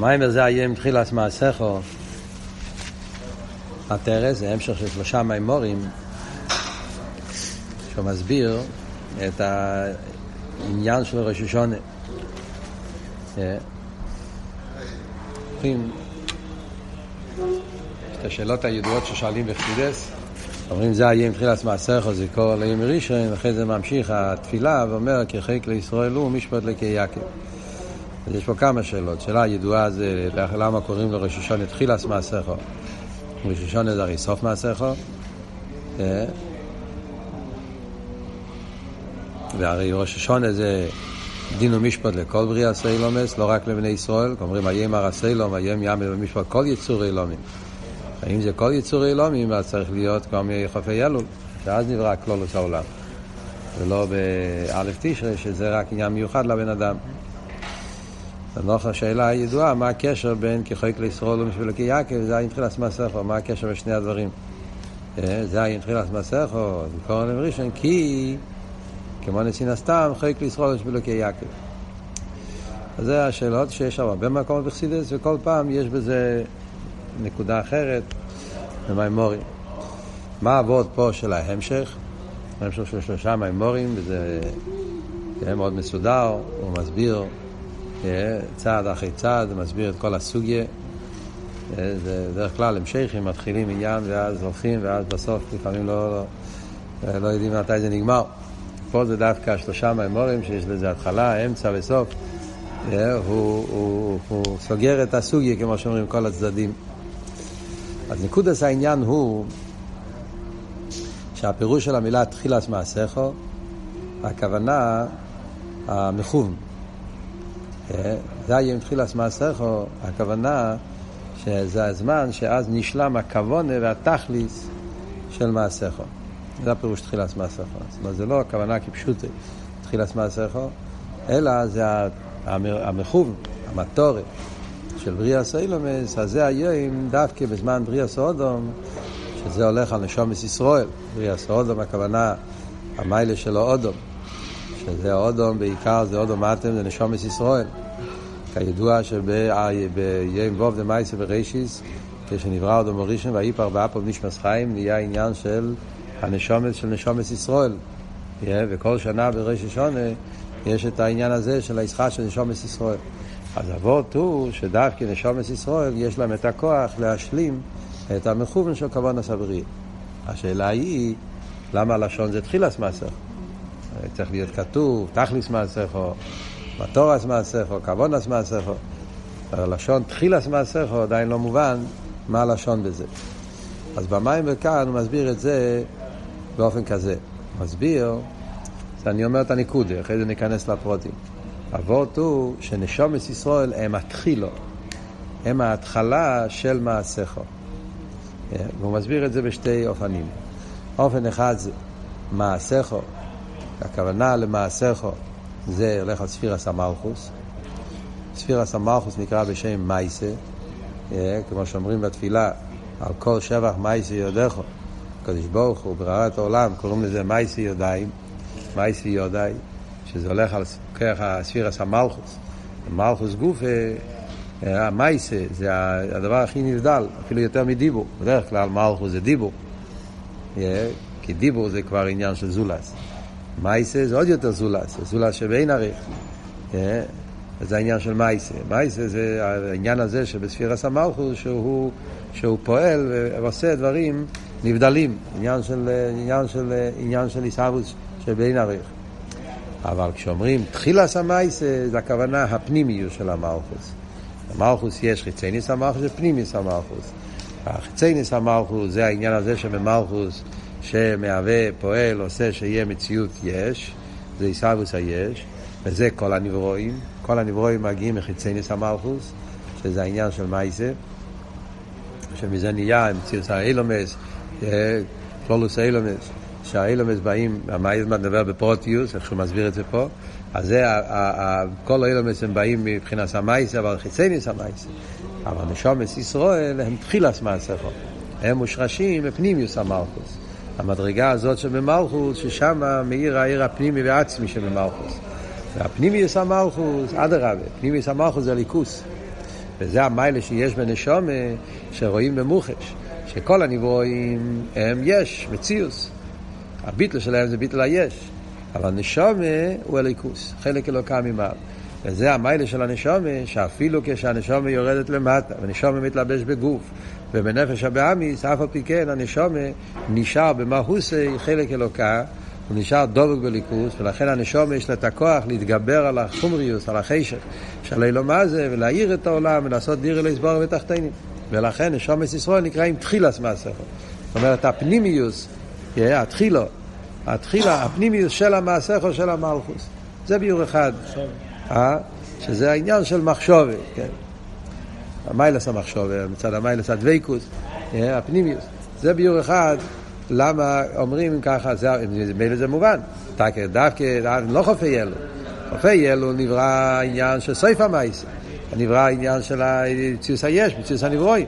מיימר זה יהיה עם תחילת מעשיכו. הטרס זה המשך של שלושה מימורים שהוא מסביר את העניין של ראש השונה. את השאלות הידועות ששואלים בחסידס, אומרים זה יהיה עם תחילת מעשיכו, זה קורא ליום ראשון, אחרי זה ממשיך התפילה ואומר כי חיק לישראל הוא משפט לקי יעקב. אז יש פה כמה שאלות. שאלה ידועה זה למה קוראים לו ראש השונה תחילת מעשיכו. ראש השונה זה הרי סוף מעשיכו. והרי ראש השונה זה דין ומשפט לכל בריאה סיילומס, לא רק לבני ישראל, אומרים איים הר הסיילום, איים ים ומשפט כל יצורי אלומים. אם זה כל יצורי אלומים, אז צריך להיות כבר מחופי אלול, שאז נברא כלולוס העולם. ולא באלף תשרי, שזה רק עניין מיוחד לבן אדם. לנוכח השאלה הידועה, מה הקשר בין כחוק לישראל ומשביל כיעקב, זה היה תחילת מסכו, מה הקשר בין שני הדברים? זה היה תחילת מסכו, זיכרון לראשון, כי כמו נצין הסתם, חוק לישראל ומשביל כיעקב. אז זה השאלות שיש הרבה מקומות בחסידס, וכל פעם יש בזה נקודה אחרת במימורים. מה העבוד פה של ההמשך? ההמשך של שלושה מימורים, וזה מאוד מסודר, הוא מסביר צעד אחרי צעד, מסביר את כל הסוגיה. זה בדרך כלל המשכים, מתחילים עניין ואז הולכים, ואז בסוף לפעמים לא, לא, לא יודעים מתי זה נגמר. פה זה דווקא שלושה מימורים שיש לזה התחלה, אמצע וסוף. הוא, הוא, הוא, הוא סוגר את הסוגיה, כמו שאומרים, כל הצדדים. אז נקודס העניין הוא שהפירוש של המילה תחילת מעשיכו, הכוונה המכוון. זה היה עם תחילת מעשיכו, הכוונה שזה הזמן שאז נשלם הכוונה והתכליס של מעשיכו. זה הפירוש תחילת מעשיכו. זאת אומרת, זה לא הכוונה כפשוטי, תחילת מעשיכו, אלא זה המכוון, המטורת של בריאה סיילומס, אז זה היום דווקא בזמן בריאה סאודום, שזה הולך על נשומת ישראל. בריאה סאודום, הכוונה, המיילה של האודום. שזה האודום, בעיקר זה אודום אטם, זה נשומת ישראל. כידוע שביום ווב דמייסה ורישיס, כשנברא אודום הראשון, ויפר באפו נשמס חיים, נהיה עניין של הנשומת של נשומת ישראל. וכל שנה בראש השונה יש את העניין הזה של הישחק של נשומת ישראל. אז אבות הוא שדווקא נשומת ישראל יש להם את הכוח להשלים את המכוון של כבון הסבריא. השאלה היא, למה הלשון זה תחילס מעשר? צריך להיות כתוב, תכליס מעשר, או מטורס מעשר, או כבונס מעשר. הלשון תחילס מעשר עדיין לא מובן מה הלשון בזה. אז במים וכאן הוא מסביר את זה באופן כזה. מסביר, אני אומר את הניקודה, אחרי זה ניכנס לפרוטים. אבות הוא שנשומת ישראל הם התחילו, הם ההתחלה של מעשיכו. והוא מסביר את זה בשתי אופנים. אופן אחד זה מעשיכו, הכוונה למעשיכו זה הולך על ספירס המלכוס. ספירס המלכוס נקרא בשם מייסה, כמו שאומרים בתפילה, על כל שבח מייסה יודכו. הקדוש ברוך הוא ברעת העולם קוראים לזה מייסה יודיים, מייסה יודי, שזה הולך על כרך הספירס המלכוס. מלכוס גוף, המייסה זה הדבר הכי נבדל, אפילו יותר מדיבור. בדרך כלל מלכוס זה דיבור. כי דיבור זה כבר עניין של זולס. מייסה זה עוד יותר זולס, זה זולס שבאין עריך. זה העניין של מייסה. מייסה זה העניין הזה שבספירס המלכוס שהוא, שהוא פועל ועושה דברים נבדלים, עניין של, עניין של, עניין של עיסאוויס שבאין עריך. אבל כשאומרים תחילס המייסה, זה הכוונה הפנימיות של המלכוס. במלכוס יש חיצייניס המלכוס ופנימיס המלכוס. החיצייניס המלכוס זה העניין הזה שבמלכוס שמהווה, פועל, עושה שיהיה מציאות יש, זה עיסאוויס היש, וזה כל הנברואים. כל הנברואים מגיעים מחיצייניס המלכוס, שזה העניין של מייסה, שמזה נהיה מציאות האילומס, פלולוס האילומס. שהאילומס באים, המייזמן מדבר בפרוטיוס, איך שהוא מסביר את זה פה, אז זה, כל האילומס הם באים מבחינת המייסה, אבל חיצייניס המייסה. אבל נשומס ישראל הם תחילס מעשיכו. הם מושרשים בפנימיוס המלכוס. המדרגה הזאת שבמלכוס, ששם מאיר העיר הפנימי והעצמי שבמלכוס. והפנימיוס המלכוס, אדרבה, פנימיוס המלכוס זה ליכוס. וזה המיילה שיש בנשומה, שרואים במוחש, שכל הנברואים הם יש, מציאוס. הביטל שלהם זה ביטל היש, אבל נשומה הוא אליקוס, חלק אלוקה ממעל. וזה המיילה של הנשומה, שאפילו כשהנשומה יורדת למטה, ונשומה מתלבש בגוף, ובנפש הבאמיס, אף על פי כן הנשומה נשאר במהוסי חלק אלוקה, הוא נשאר דבק בליכוס, ולכן הנשומה יש לה את הכוח להתגבר על החומריוס, על החשך, של אילו מה זה, ולהאיר את העולם, ולעשות דיר אלי סבור ותחתינים. ולכן נשומת ישראל נקראים תחילס מעשיכו. זאת אומרת, הפנימיוס, התחילו, התחילה, הפנימיוס של המעשיכו של המלכוס. זה ביור אחד. אה? שזה העניין של מחשובת, כן. המיילס המחשובת, מצד המיילס הדוויקוס, הפנימיוס. זה ביור אחד, למה אומרים ככה, זה, מילא זה מובן. דווקא, דווקא, לא חופי אלו. חופי אלו נברא עניין של סייף המייס. נברא העניין של ציוס היש, ציוס הנברואים.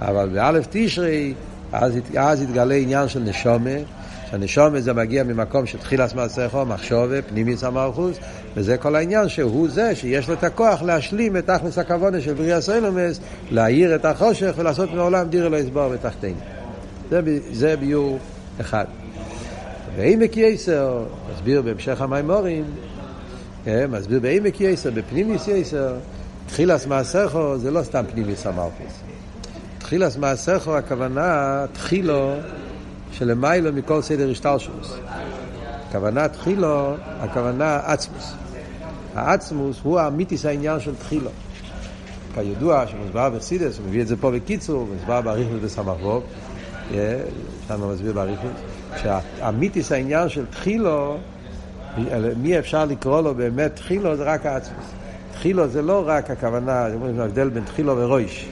אבל באלף תשרי, אז, אז התגלה עניין של נשומה, שהנשומה זה מגיע ממקום של תחילת מעשיכו, מחשובה, פנימיס המלכוס, וזה כל העניין שהוא זה שיש לו את הכוח להשלים את אכלס הכוונה של בריאה סוילומס, להאיר את החושך ולעשות מעולם דיר אלו יסבור ותחתינו. זה, זה ביור אחד. ועמק יסר, מסביר בהמשך המימורים, כן, מסביר בעמק יסר, בפנימיס יסר, תחילת מעשיכו זה לא סתם פנימיס המלכוס. תחילת מעשיכו הכוונה תחילו שלמיילו מכל סדר השתלשלוס. הכוונה תחילו, הכוונה עצמוס. העצמוס הוא האמיתיס העניין של תחילו. כידוע, שמוסבר בחסידס, הוא מביא את זה פה בקיצור, מוסבר באריכות בסמ"ך ווב, שם מסביר באריכות, שהאמיתיס העניין של תחילו, מי אפשר לקרוא לו באמת תחילו, זה רק העצמוס. תחילו זה לא רק הכוונה, ההבדל בין תחילו ורויש.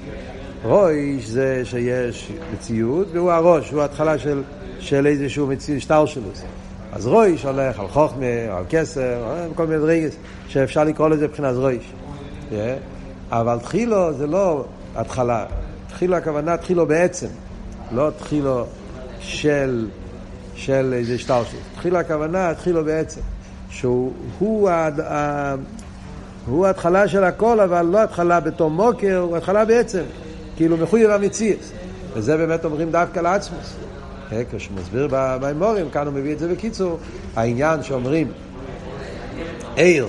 רויש זה שיש מציאות, והוא הראש, הוא ההתחלה של, של איזשהו מציאות, שטר שלו. אז רויש הולך על חוכמה, על כסר, כל מיני דרגס, שאפשר לקרוא לזה מבחינת רויש. Yeah. אבל תחילו זה לא התחלה, תחילו הכוונה תחילו בעצם, לא תחילו של, של איזה שטר שלו. תחילו הכוונה תחילו בעצם, שהוא הוא, ה, הוא ההתחלה של הכל, אבל לא התחלה בתור מוקר, הוא התחלה בעצם. כאילו מחויב המציאס. וזה באמת אומרים דווקא לעצמוס. אה, כשהוא מסביר במימורים, כאן הוא מביא את זה בקיצור, העניין שאומרים עיר,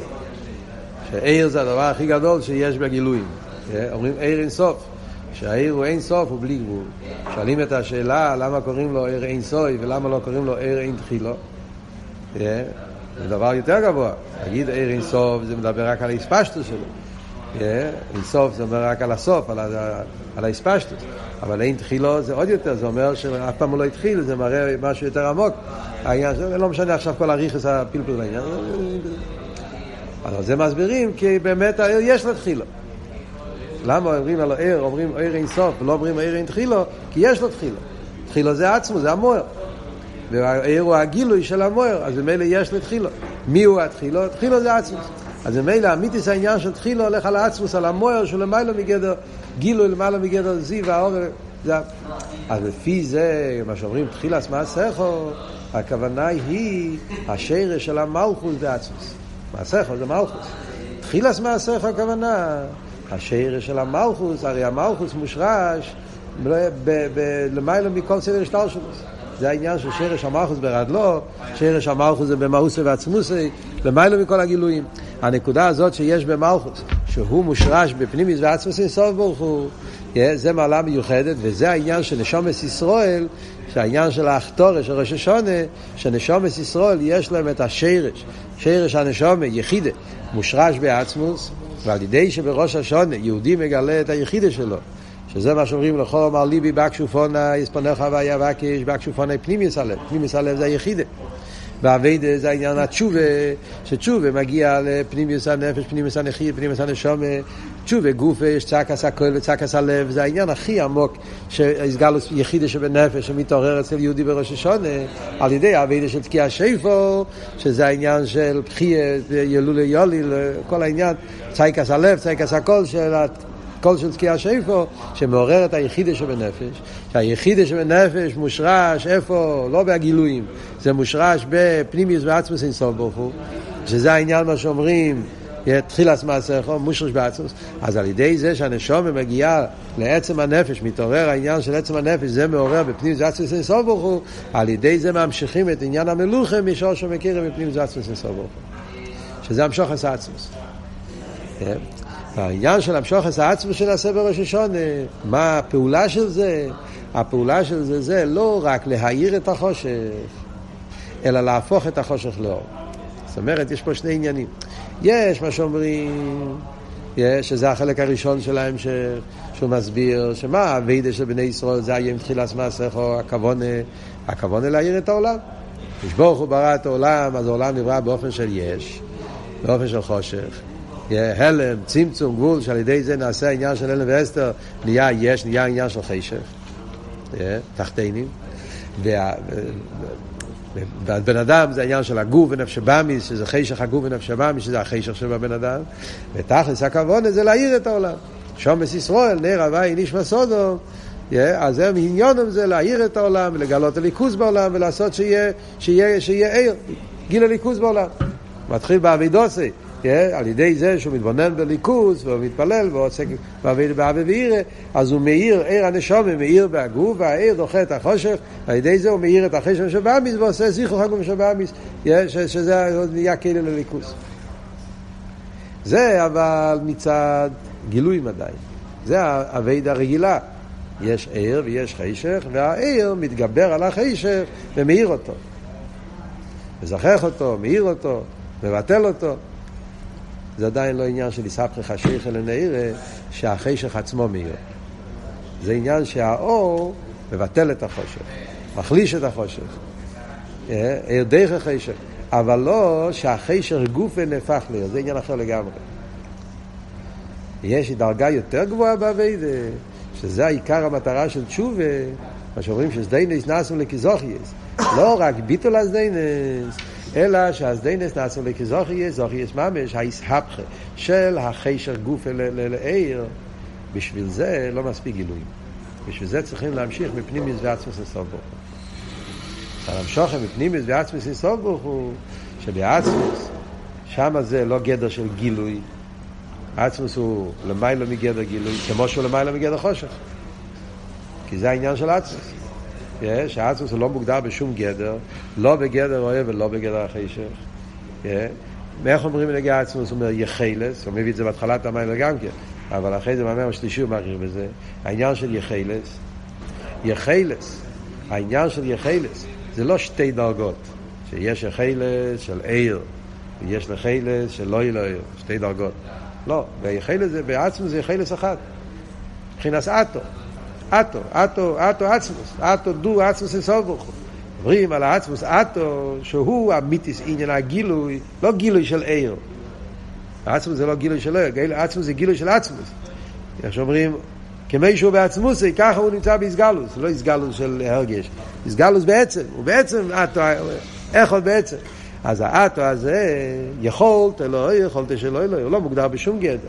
שעיר זה הדבר הכי גדול שיש בגילויים. אה, אומרים עיר אין סוף, שהעיר הוא אין סוף הוא בלי גבול. שואלים את השאלה למה קוראים לו עיר אין סוי ולמה לא קוראים לו עיר אין תחילו. אה, זה דבר יותר גבוה. להגיד עיר אין סוף זה מדבר רק על האספשטוס שלו. אינסוף זה אומר רק על הסוף, על, על האספשטוס. אבל אין תחילו זה עוד יותר, זה אומר שאף פעם הוא לא התחיל, זה מראה משהו יותר עמוק. העניין, לא משנה עכשיו כל הריכס הפלפל לעניין. אבל זה מסבירים כי באמת יש לו תחילו. למה אומרים על העיר, אומרים עיר אין סוף, ולא אומרים עיר אין תחילו? כי יש לו תחילו. תחילו זה עצמו, זה המוער. והעיר הוא הגילוי של המוער, אז במילא יש לו תחילו. מי הוא התחילו? תחילו זה עצמו. אז ממילא אמיתיס העניין של תחילו הולך על העצמוס, על המוער שהוא למעלה מגדר גילוי, למעלה מגדר זיו והאור. אז לפי זה, מה שאומרים תחילס מעשיכו, הכוונה היא השרש של המלכוס בעצמוס. מעשיכו זה מלכוס. תחילס מעשיכו הכוונה, השרש של המלכוס, הרי המלכוס מושרש למעלה מכל סדר שטר שלו. זה העניין של שרש המלכוס ברדלו, שרש המלכוס זה במאוסי ועצמוסי, למעלה מכל הגילויים. הנקודה הזאת שיש במלכוס, שהוא מושרש בפנימיס ועצמוס אינסוף ברוך הוא, זה מעלה מיוחדת, וזה העניין של נשומס ישראל, שהעניין של האחתורש של ראש השונה, שנשומס ישראל יש להם את השרש, שרש הנשומה, יחידה, מושרש בעצמוס, ועל ידי שבראש השונה יהודי מגלה את היחידה שלו. שזה מה שאומרים לכל אמר ליבי בקשופונה יספונך ויבקש בקשופונה פנימיוס הלב, פנימיוס הלב זה היחידה. והאביידה זה העניין התשובה, שתשובה מגיע לפנימיוס הנפש, פנימיוס הנכי, פנימיוס הנשומה, תשובה גופה, יש צעקס הכל וצעקס הלב, זה העניין הכי עמוק שהסגלוס יחידה שבנפש שמתעורר אצל יהודי בראש השונה, על ידי האביידה של תקיע שיפו, שזה העניין של בחייה, ילולה יוליל, כל העניין, צעקס הלב, צעקס הכל של קול של תקיע שיפו, שמעורר את היחידה שבנפש, שהיחידה שבנפש מושרש איפה? לא בהגילויים, זה מושרש בפנימיוס ועצמוס אינסוף ברוך הוא, שזה העניין מה שאומרים, תחילת מעשיכו, מושרש בעצמוס. אז על ידי זה שהנשומה מגיעה לעצם הנפש, מתעורר העניין של עצם הנפש, זה מעורר בפנים זצמוס אינסוף ברוך הוא, על ידי זה ממשיכים את עניין המלוכה משור שמכירים בפנים זצמוס אינסוף ברוך הוא. שזה המשוך עשה עצמוס. העניין של המשוך עשה עצמוס שנעשה בראש השונה, מה הפעולה של זה? הפעולה של זה זה לא רק להאיר את החושך, אלא להפוך את החושך לאור. זאת אומרת, יש פה שני עניינים. יש מה שאומרים, יש, שזה החלק הראשון של ההמשך, שהוא מסביר שמה הווידה של בני ישראל זה היה עם תחילת מעשיך או הכוונה, הכוונה להאיר את העולם. כשברוך הוא ברא את העולם, אז העולם נברא באופן של יש, באופן של חושך. הלם, צמצום, גבול, שעל ידי זה נעשה העניין של הלם ואסתר, נהיה יש, נהיה עניין של חשך, תחתינים. והבן אדם זה העניין של הגוף ונפש הבאמיס, שזה חשך הגוף ונפש הבאמיס, שזה החשך של הבן אדם, ותכלס הכוונה זה להאיר את העולם. שומס ישראל, נר הוואי נשמע סודו, אז הם עניונם זה להאיר את העולם, ולגלות הליכוז בעולם, ולעשות שיהיה עיר, גיל הליכוז בעולם. מתחיל באבידוסי. על ידי זה שהוא מתבונן בליכוז והוא מתפלל ועוסק באבי ואירא, אז הוא מאיר, עיר הנשומה מאיר בהגוף, והעיר דוחה את החושך, על ידי זה הוא מאיר את החשב של באמיס ועושה זיכרו חגום של באמיס, שזה נהיה כלי לליכוז. זה אבל מצד גילוי מדי, זה האביידה הרגילה. יש עיר ויש חשך, והעיר מתגבר על החשך ומאיר אותו. מזכח אותו, מאיר אותו, מבטל אותו. זה עדיין לא עניין של יספחי חשיך אלא נעירה שהחשך עצמו מאיר. זה עניין שהאור מבטל את החושך, מחליש את החושך, עיר דרך החשך, אבל לא שהחשך גופה נהפך להיות, זה עניין אחר לגמרי. יש דרגה יותר גבוהה באביידה, שזה העיקר המטרה של תשובה, מה שאומרים שסדיינס נעשו לכזוכייס, לא רק ביטול הסדיינס, אלא שהסדיינס נעשו לכזוכייס, זוכייס ממש, ההסהפכה של החשר גוף לעיר, בשביל זה לא מספיק גילויים. בשביל זה צריכים להמשיך מפנימיס ועצמוס לסוף ברוך הוא. המשוכם מפנימיס ועצמוס לסוף ברוך הוא, שבעצמוס, שם זה לא גדר של גילוי, עצמוס הוא למעלה מגדר גילוי, כמו שהוא למעלה מגדר חושך. כי זה העניין של עצמוס. הוא לא מוגדר בשום גדר, לא בגדר אוהב ולא בגדר החשך. איך אומרים לגבי עצמוס? הוא אומר יחלס, הוא מביא את זה בהתחלת המים גם כן, אבל אחרי זה במאמר השלישי הוא מעריך בזה. העניין של יחלס, יחלס, העניין של יחלס, זה לא שתי דרגות, שיש יחלס של עיר, ויש לחלס של לא יהיה עיר, שתי דרגות. לא, ויחלס זה בעצמו זה יחלס אחת. מבחינת אטו. אטו, אטו, אטו עצמוס, אטו דו עצמוס אינסוף ברוך הוא. מדברים על העצמוס אטו, שהוא המיתיס עניין הגילוי, לא גילוי של עיר. העצמוס זה לא גילוי של עיר, עצמוס זה גילוי של עצמוס. איך שאומרים, כמי שהוא בעצמוס, ככה הוא נמצא באסגלוס, לא איסגלוס של הרגש, איסגלוס בעצם, הוא בעצם אטו, איך עוד בעצם. אז האטו הזה, יכולת, לא יכולת שלא, הוא לא מוגדר בשום גדר.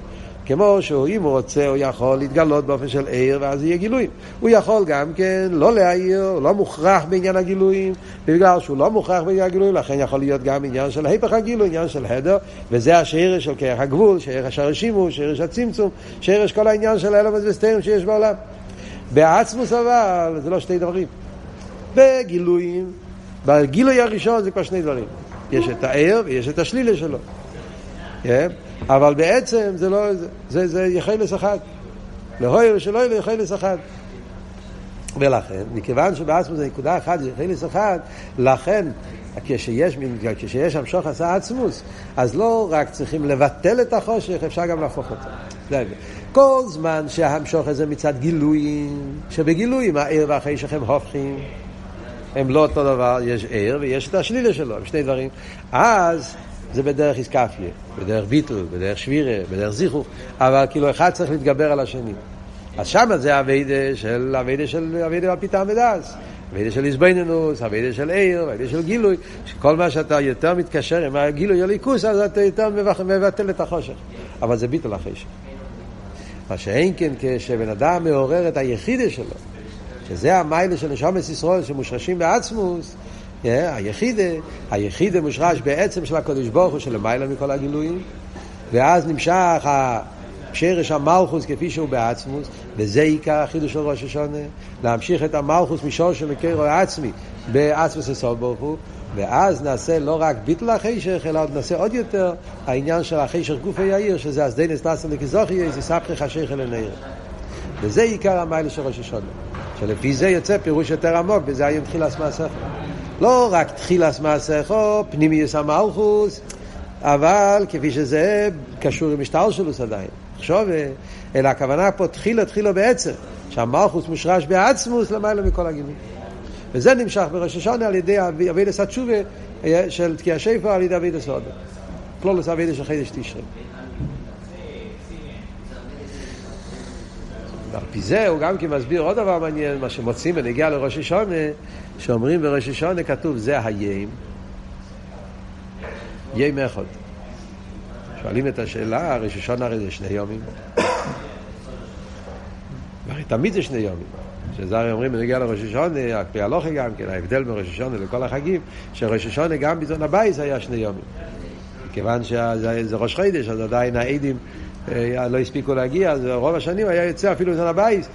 כמו שהוא, אם הוא רוצה, הוא יכול להתגלות באופן של עיר, ואז יהיה גילויים. הוא יכול גם כן לא להעיר, הוא לא מוכרח בעניין הגילויים, בגלל שהוא לא מוכרח בעניין הגילויים, לכן יכול להיות גם עניין של היפך הגילוי, עניין של הדר, וזה השרש של כרך הגבול, שרש הרשימו, שרש הצמצום, שרש כל העניין של האלמנט וסטרים שיש בעולם. בעצמוס אבל, זה לא שתי דברים. בגילויים, בגילוי הראשון זה כבר שני דברים. יש את הער ויש את השלילה שלו. Yeah. אבל בעצם זה לא, זה, זה יחלס אחד. להויר שלא יהיה יחלס אחד. ולכן, מכיוון שבעצמו זה נקודה אחת, זה יחלס אחד, לכן כשיש, כשיש המשוך עשה עצמוס, אז לא רק צריכים לבטל את החושך, אפשר גם להפוך אותו. כל זמן שהמשוך הזה מצד גילויים, שבגילויים הער והחשך הם הופכים, הם לא אותו דבר, יש ער ויש את השלילה שלו, הם שני דברים. אז זה בדרך איסקפיה, בדרך ביטל, בדרך שבירה, בדרך זיכוך, אבל כאילו אחד צריך להתגבר על השני. אז שמה זה אביידה של אביידה של אביידה על פיתה מדס. אביידה של איזבנינוס, אביידה של עיר, אביידה של גילוי, שכל מה שאתה יותר מתקשר עם הגילוי הליכוס, אז אתה יותר מבטל את החושך. אבל זה ביטל החשך. מה שאין כן כשבן אדם מעורר את היחידה שלו, שזה המיילה של נשומת ישראל שמושרשים בעצמוס, היחידה, היחידה מושרש בעצם של הקודש ברוך הוא שלמעלה מכל הגילויים, ואז נמשך שרש המלכוס כפי שהוא בעצמוס, וזה עיקר החידוש של ראש השונה, להמשיך את המלכוס משור של מקרו עצמי בעצמוס הסוף ברוך הוא, ואז נעשה לא רק ביטל החישך, אלא עוד נעשה עוד יותר העניין של החישך גופי יאיר, שזה הסדנס נאסר לכזוכי, זה סבכי חשיך אל הנער. וזה עיקר המיילה של ראש השונה. שלפי זה יוצא פירוש יותר עמוק, וזה היום תחילת מעשיך. לא רק תחילת מעשיך, פנימיוס המלכוס, אבל כפי שזה קשור עם משטר שלו עדיין. עכשיו, אלא הכוונה פה תחילו תחילו בעצם, שהמלכוס מושרש בעצמוס למעלה מכל הגילים. וזה נמשך בראש השונה על ידי אבידס התשובה אה, של תקיע שפר על ידי אבידס הודו. כלולוס אבידס של חידש תשרי. על פי זה הוא גם כן מסביר עוד דבר מעניין, מה שמוצאים בנגיע לראש השונה, שאומרים בראש השונה כתוב זה היים, יים אחד. שואלים את השאלה, ראש השונה הרי זה שני יומים. הרי תמיד זה שני יומים. שזה הרי אומרים בנוגע לראש השנה, על פי הלכה גם כן, ההבדל מראש השנה לכל החגים, שראש השנה גם בזמן הבית היה שני יומים. כיוון שזה ראש חודש, אז עדיין העדים לא הספיקו להגיע, אז רוב השנים היה יוצא אפילו בזמן הבית.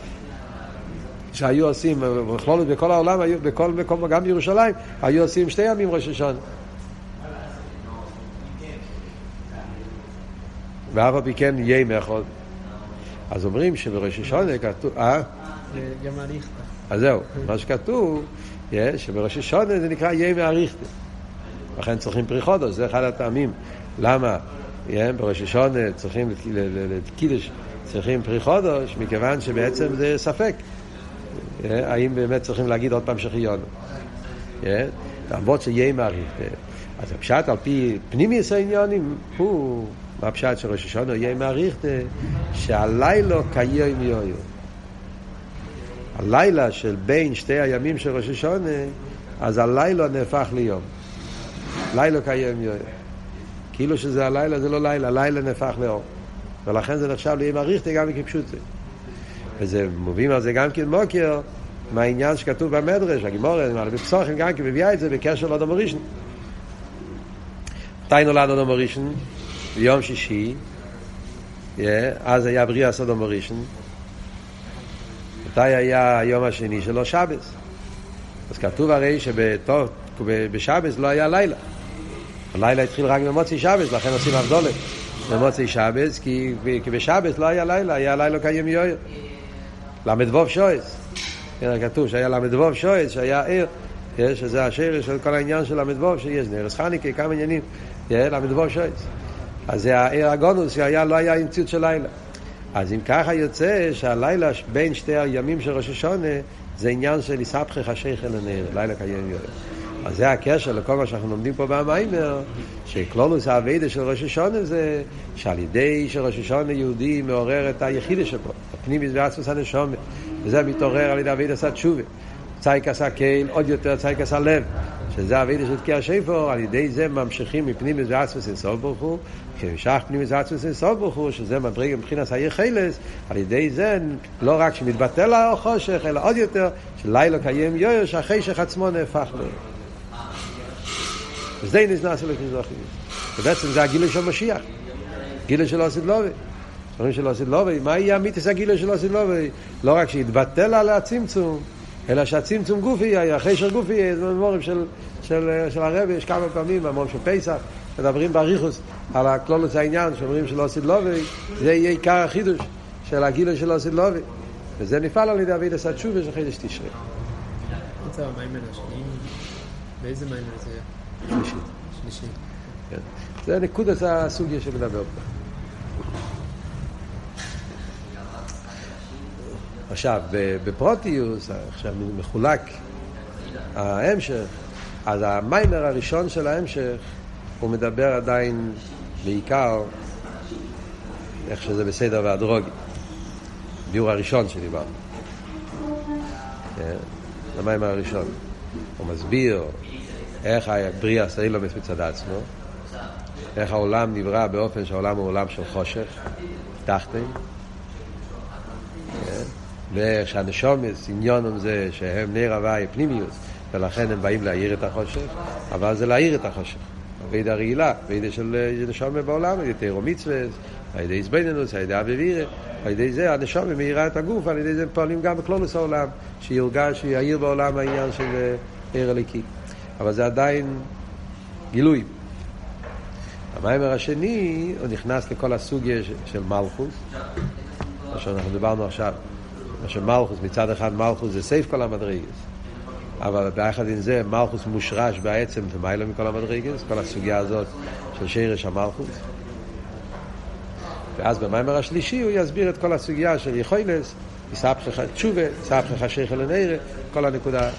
שהיו עושים, בכלול בכל העולם, היו, בכל מקום, גם בירושלים, היו עושים שתי ימים ראש השנה. ואף על פי כן יהיה מאחוד. אז אומרים שבראש השונה כתוב, אה? אז זהו, מה שכתוב, שבראש השונה זה נקרא יהיה מאריכתא. לכן צריכים פריחודו, זה אחד הטעמים. למה? בראש השונה צריכים לקידש, צריכים פריחודוש, מכיוון שבעצם זה ספק. האם באמת צריכים להגיד עוד פעם שחיונו. למרות שיהיה מאריכתא. אז הפשט על פי פנימיוס העניונים הוא הפשט של ראש השונה יהיה מעריכת שהלילה כיום יויו. הלילה של בין שתי הימים של ראש השונה, אז הלילה נהפך ליום. לילה כיום יויו. כאילו שזה הלילה זה לא לילה, הלילה נהפך לאור. ולכן זה נחשב ליהיה מעריכת גם כפשוטה. וזה מובילים על זה גם כן מוקר מהעניין שכתוב במדרש, הגימורת, בפסוחים גם כן מביאה את זה בקשר לאדום הראשון. מתי נולד אדום הראשון? ביום שישי, אז היה בריאה סודום הראשון, מתי היה היום השני שלו? שבס. אז כתוב הרי שבשבס לא היה לילה. הלילה התחיל רק במוצאי שבס, לכן עושים אבדולת במוצאי שבס, כי, כי בשבס לא היה לילה, היה לילה קיים יויר. ל"ו. כן, כתוב שהיה ל"ו שויס, שהיה ער, שזה השרש של כל העניין של ל"ו שיש, נרס חניקה, כמה עניינים, ל"ו שויס. אז זה העיר הגונוס שהיה, לא היה המציאות של לילה. אז אם ככה יוצא שהלילה בין שתי הימים של ראש השונה זה עניין של יסבכי חשיך אל הנר, לילה קיים יורד. אז זה הקשר לכל מה שאנחנו לומדים פה במיימר, שכלולוס האביידה של ראש השונה זה שעל ידי שראש השונה יהודי מעורר את היחידה שבו, הפנימיס ועצמוס הנשומת, וזה מתעורר על ידי אביידה עשה תשובה. צייק עשה קהל, עוד יותר צייק עשה לב. שזה אבידה של תקיע שיפור, על ידי זה ממשיכים מפנימיס ועצמוס אינסוף ברוך הוא, כשמשך פנימיס ועצמוס אינסוף ברוך הוא, שזה מדרגה מבחינת העיר חילס, על ידי זה לא רק שמתבטל החושך, אלא עוד יותר, שלילה קיים יויר, שהחשך עצמו נהפך לו. וזה נזנס אלוקים זוכי. ובעצם זה הגילוי של משיח. גילוי של עושית לובי. אומרים של עושית לובי, מה יהיה המיתוס הגילוי של עושית לובי? לא רק שיתבטל על הצמצום, אלא שהצמצום גופי, החשר גופי, זה ממורים של, של, של הרבי, יש כמה פעמים, ממורים של פסח, מדברים באריכוס על הכלולוס העניין, שאומרים שלא עשית לובי, זה יהיה עיקר החידוש של הגילוי של עשית לובי. וזה נפעל על ידי אבידס התשובה של חידש תשרי. באיזה מיימר זה? שלישית. שלישית. כן. זה נקודת הסוגיה שמדבר פה. עכשיו, בפרוטיוס, עכשיו מחולק ההמשך, אז המיימר הראשון של ההמשך, הוא מדבר עדיין בעיקר איך שזה בסדר והדרוגי. ביור הראשון שדיברנו. כן, המיימר הראשון. הוא מסביר איך הבריאה סאילומס מצד עצמו, איך העולם נברא באופן שהעולם הוא עולם של חושך, תחתן. ושהנשומס, עניונם זה שהם נר הוואי פנימיוס, ולכן הם באים להאיר את החושך, אבל זה להאיר את החושך. אבידה רעילה, אבידה של נשום בעולם, על ידי תירו מצווה, על ידי זבנינוס, על ידי אביבירה, על ידי זה הנשום מאירה את הגוף, על ידי זה פועלים גם בכלולוס העולם, שיורגש, שיעיר בעולם העניין של עיר הליקי. אבל זה עדיין גילוי. המיימר השני, הוא נכנס לכל הסוגיה של מלכוס, מה שאנחנו דיברנו עכשיו. מה שמלכוס, מצד אחד מלכוס זה סייף כל המדרגס, אבל ביחד עם זה מלכוס מושרש בעצם ומיילא מכל המדרגס, כל הסוגיה הזאת של שרש המלכוס. ואז במיימר השלישי הוא יסביר את כל הסוגיה של יכולס, יספחך תשובה, יספחך שכל לנערה, כל הנקודה,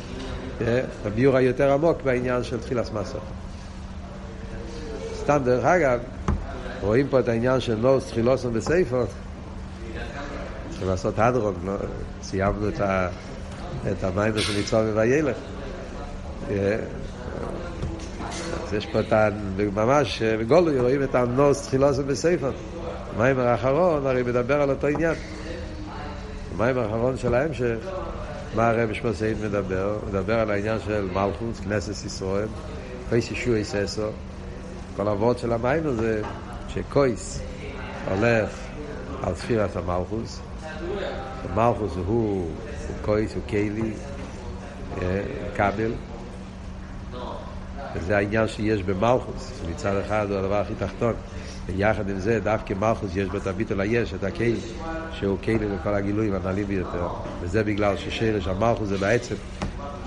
הביור היותר עמוק בעניין של תחילת מסך. סתם דרך אגב, רואים פה את העניין של נוס תחילוסון בסייפו, צריכים לעשות הדרום, לא? סיימנו את, ה, את המים של ניצור וילך. אז יש פה את ה... ממש בגולוי רואים את הנוס תחילוסון בסייפו. המים האחרון הרי מדבר על אותו עניין. המים האחרון של ההמשך, מה הרב שמוסיין מדבר? הוא מדבר על העניין של מלכוס, כנסת ישראל, פייס ישוע יססו. כל הוורד של המים זה שקויס הולך על ספירת המלכוס. המלכוס הוא, הוא קויס, הוא קיילי, כבל. וזה העניין שיש במלכוס, שמצד אחד הוא הדבר הכי תחתון. ויחד עם זה, דווקא מלכוס יש בו את הביטול היש, את הקיילי, שהוא קיילי לכל הגילויים הנעלים ביותר. וזה בגלל ששרש המלכוס זה בעצם,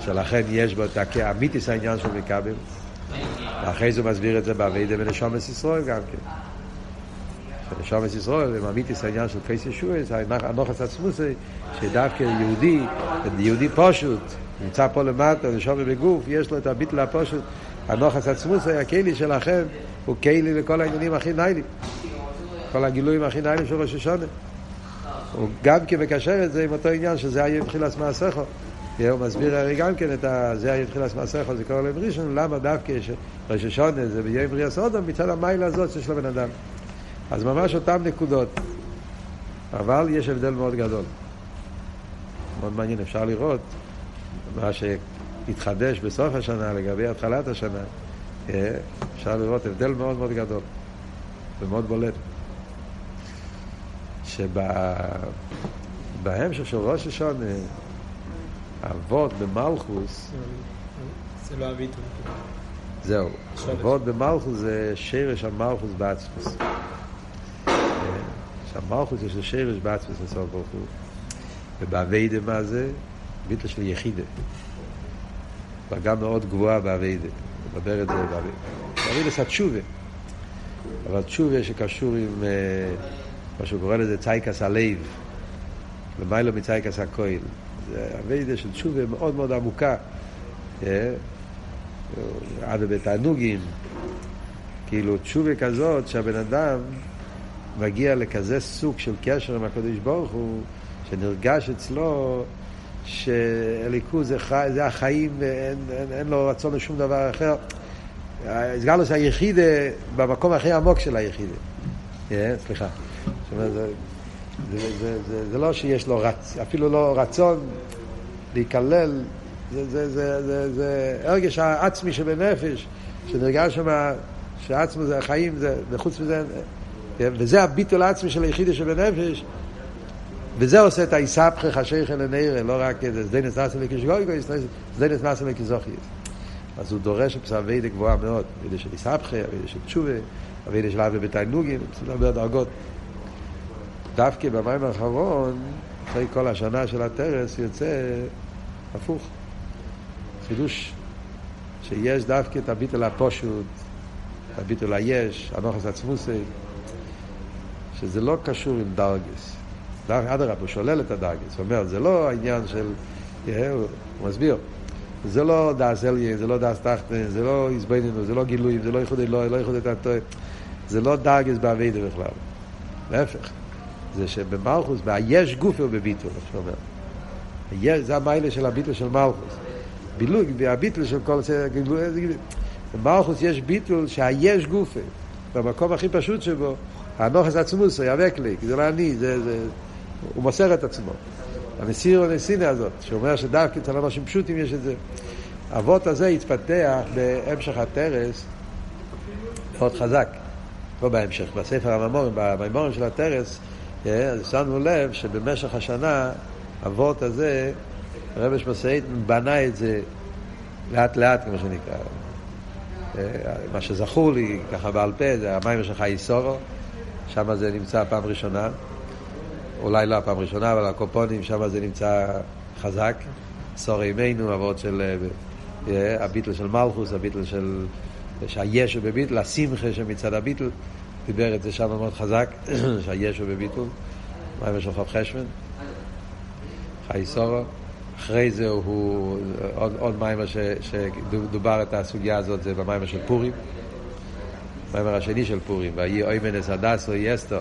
שלכן יש בו את האמיתיס העניין של מקבל. ואחרי זה הוא מסביר את זה באביידה ונשומס ישראל גם כן. שנשומס ישראל, הם אמיתיס העניין של קייס ישועס, הנוחס עצמוסי, שדווקא יהודי, יהודי פשוט, נמצא פה למטה, נשומס בגוף, יש לו את הביטל הפשוט, הנוחס עצמוסי, הכלי שלכם, הוא כלי לכל העניינים הכי ניילים. כל הגילויים הכי ניילים של ראש השונה. הוא גם כן מקשר את זה עם אותו עניין שזה היה מבחילת מעשיכו. הוא מסביר הרי גם כן את ה... זה היה מבחילת מעשיכו, זה קורא להם ראשון, למה דווקא ראש השונה זה ביום בריאה סודום מצד המיילה הזאת שיש לבן אדם. אז ממש אותן נקודות. אבל יש הבדל מאוד גדול. מאוד מעניין, אפשר לראות מה שהתחדש בסוף השנה לגבי התחלת השנה. אפשר לראות הבדל מאוד מאוד גדול ומאוד בולט. שבהמשך של ראש השונה, אבות במלכוס, זה לא הביטוי. זהו, אבות במלכוס זה שרש המלכוס בעצמוס. שהמלכוס יש לו שרש בעצמוס לסוף ברוך הוא. ובאביידה מה זה? ביטל של יחידה. דרגה מאוד גבוהה באביידה. מדבר את זה באביידה. באביידה זה התשובה. אבל תשובה שקשור עם מה שהוא קורא לזה צייקס הלב. למיילו מצייקס הכויל. זה אביידה של תשובה מאוד מאוד עמוקה. עד בתענוגים. כאילו תשובה כזאת שהבן אדם מגיע לכזה סוג של קשר עם הקדוש ברוך הוא, שנרגש אצלו שאליקו זה, חי, זה החיים ואין אין, אין לו רצון לשום דבר אחר. הסגלוס היחידה במקום הכי עמוק של היחידה. Yeah, סליחה. זאת אומרת, זה, זה, זה, זה, זה לא שיש לו רצ... אפילו לא רצון להיכלל, זה, זה, זה, זה, זה הרגש העצמי שבנפש, שנרגש שם שעצמו זה החיים, זה, וחוץ מזה, וזה הביטול העצמי של היחידה שבנפש, וזה עושה את האיסבכך השייך אל הנערה, לא רק זדנס נאסה לקשגויגו, זדנס נאסה לקזוכיס. אז הוא דורש פסאביידה גבוהה מאוד, אבידה של איסבכה, אבידה של תשובה, אבידה של אבי בתיינוגים, צריך לדבר דרגות. דווקא במים האחרון, אחרי כל השנה של הטרס, יוצא הפוך. חידוש, שיש דווקא את הביטול הפושוט, הביטול היש, הנוכס עצמוסי, שזה לא קשור עם דרגס. אדרבה, הוא שולל את הדרגס. הוא אומר, זה לא העניין של... הוא מסביר. זה לא דאס אליין, זה לא דאס תחתן, זה לא עזבנינו, זה לא גילויים, זה לא ייחוד אלוהי, לא ייחוד את הטועה. זה לא דרגס באביידה בכלל. להפך. זה שבמלכוס, והיש גופי הוא בביטול, איך שאומר. זה המיילה של הביטול של מלכוס. בילוג, והביטול של כל במלכוס יש ביטול שהיש גופי. במקום הכי פשוט שבו, הנוכס עצמוס, יאבק לי, זה לא אני, זה, זה, הוא מוסר את עצמו. המסיר הנסינה הזאת, שאומר שדווקא אצל אנשים פשוטים יש את זה. האבות הזה התפתח בהמשך הטרס, מאוד חזק. לא בהמשך, בספר הממורים, במימורים של הטרס, אה, אז שמנו לב שבמשך השנה, הוורט הזה, הרב שמסעית בנה את זה לאט לאט, כמו שנקרא. אה, מה שזכור לי, ככה בעל פה, זה המים של חי סורו, שם זה נמצא פעם ראשונה. אולי לא הפעם ראשונה, אבל הקופונים, שם זה נמצא חזק. סור אימנו, אבות של אה, הביטל של מלכוס, הביטל של... שהישו בביטל, השמחה שמצד הביטל, דיבר את זה שם מאוד חזק, שהישו בביטל, מים של חוב חשבן, חי סורו. אחרי זה הוא, עוד, עוד מיימר שדובר את הסוגיה הזאת זה במיימר של פורים, המיימר השני של פורים, ויהי אוימנס הדסו יסטו,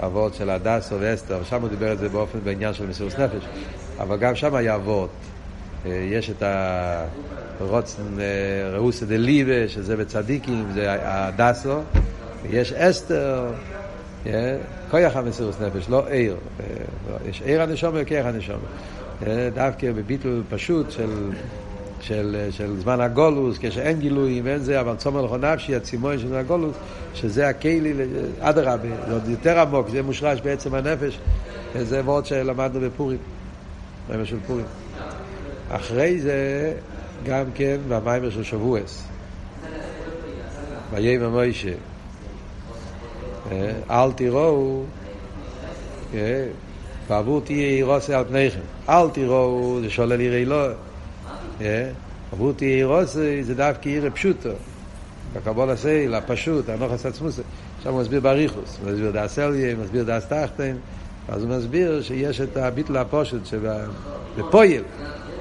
אבות של הדסו ואסתר, שם הוא דיבר את זה באופן בעניין של מסירות נפש, אבל גם שם היה אבות, אה, יש את הרוצן אה, ראוסה דליבה, שזה בצדיקים, זה הדסו, ויש אסתר, אה, כוח המסירות נפש, לא עיר, יש עיר הנשום וכיח הנשום. דווקא בביטול פשוט של, של, של זמן הגולוס, כשאין גילויים, אין זה, אבל צומר לכו נפשי, הצימון של הגולוס, שזה הכלי, אדרבה, זה עוד יותר עמוק, זה מושרש בעצם הנפש, זה וורד שלמדנו בפורים, מיימר של פורים. אחרי זה, גם כן, במיימר של שבועס. ויהי מוישה. אל תראו, ועבור תהיה אירוסי על פניכם. אל תראו, זה שולל יראי לא. עבור תהיה אירוסי זה דווקא עירה פשוטו. בקבול הסייל, הפשוט, הנוחס עצמוס. עכשיו הוא מסביר באריכוס, הוא מסביר דאס אליה, מסביר דאס תחתן, אז הוא מסביר שיש את הביטל הפושט שבפויל,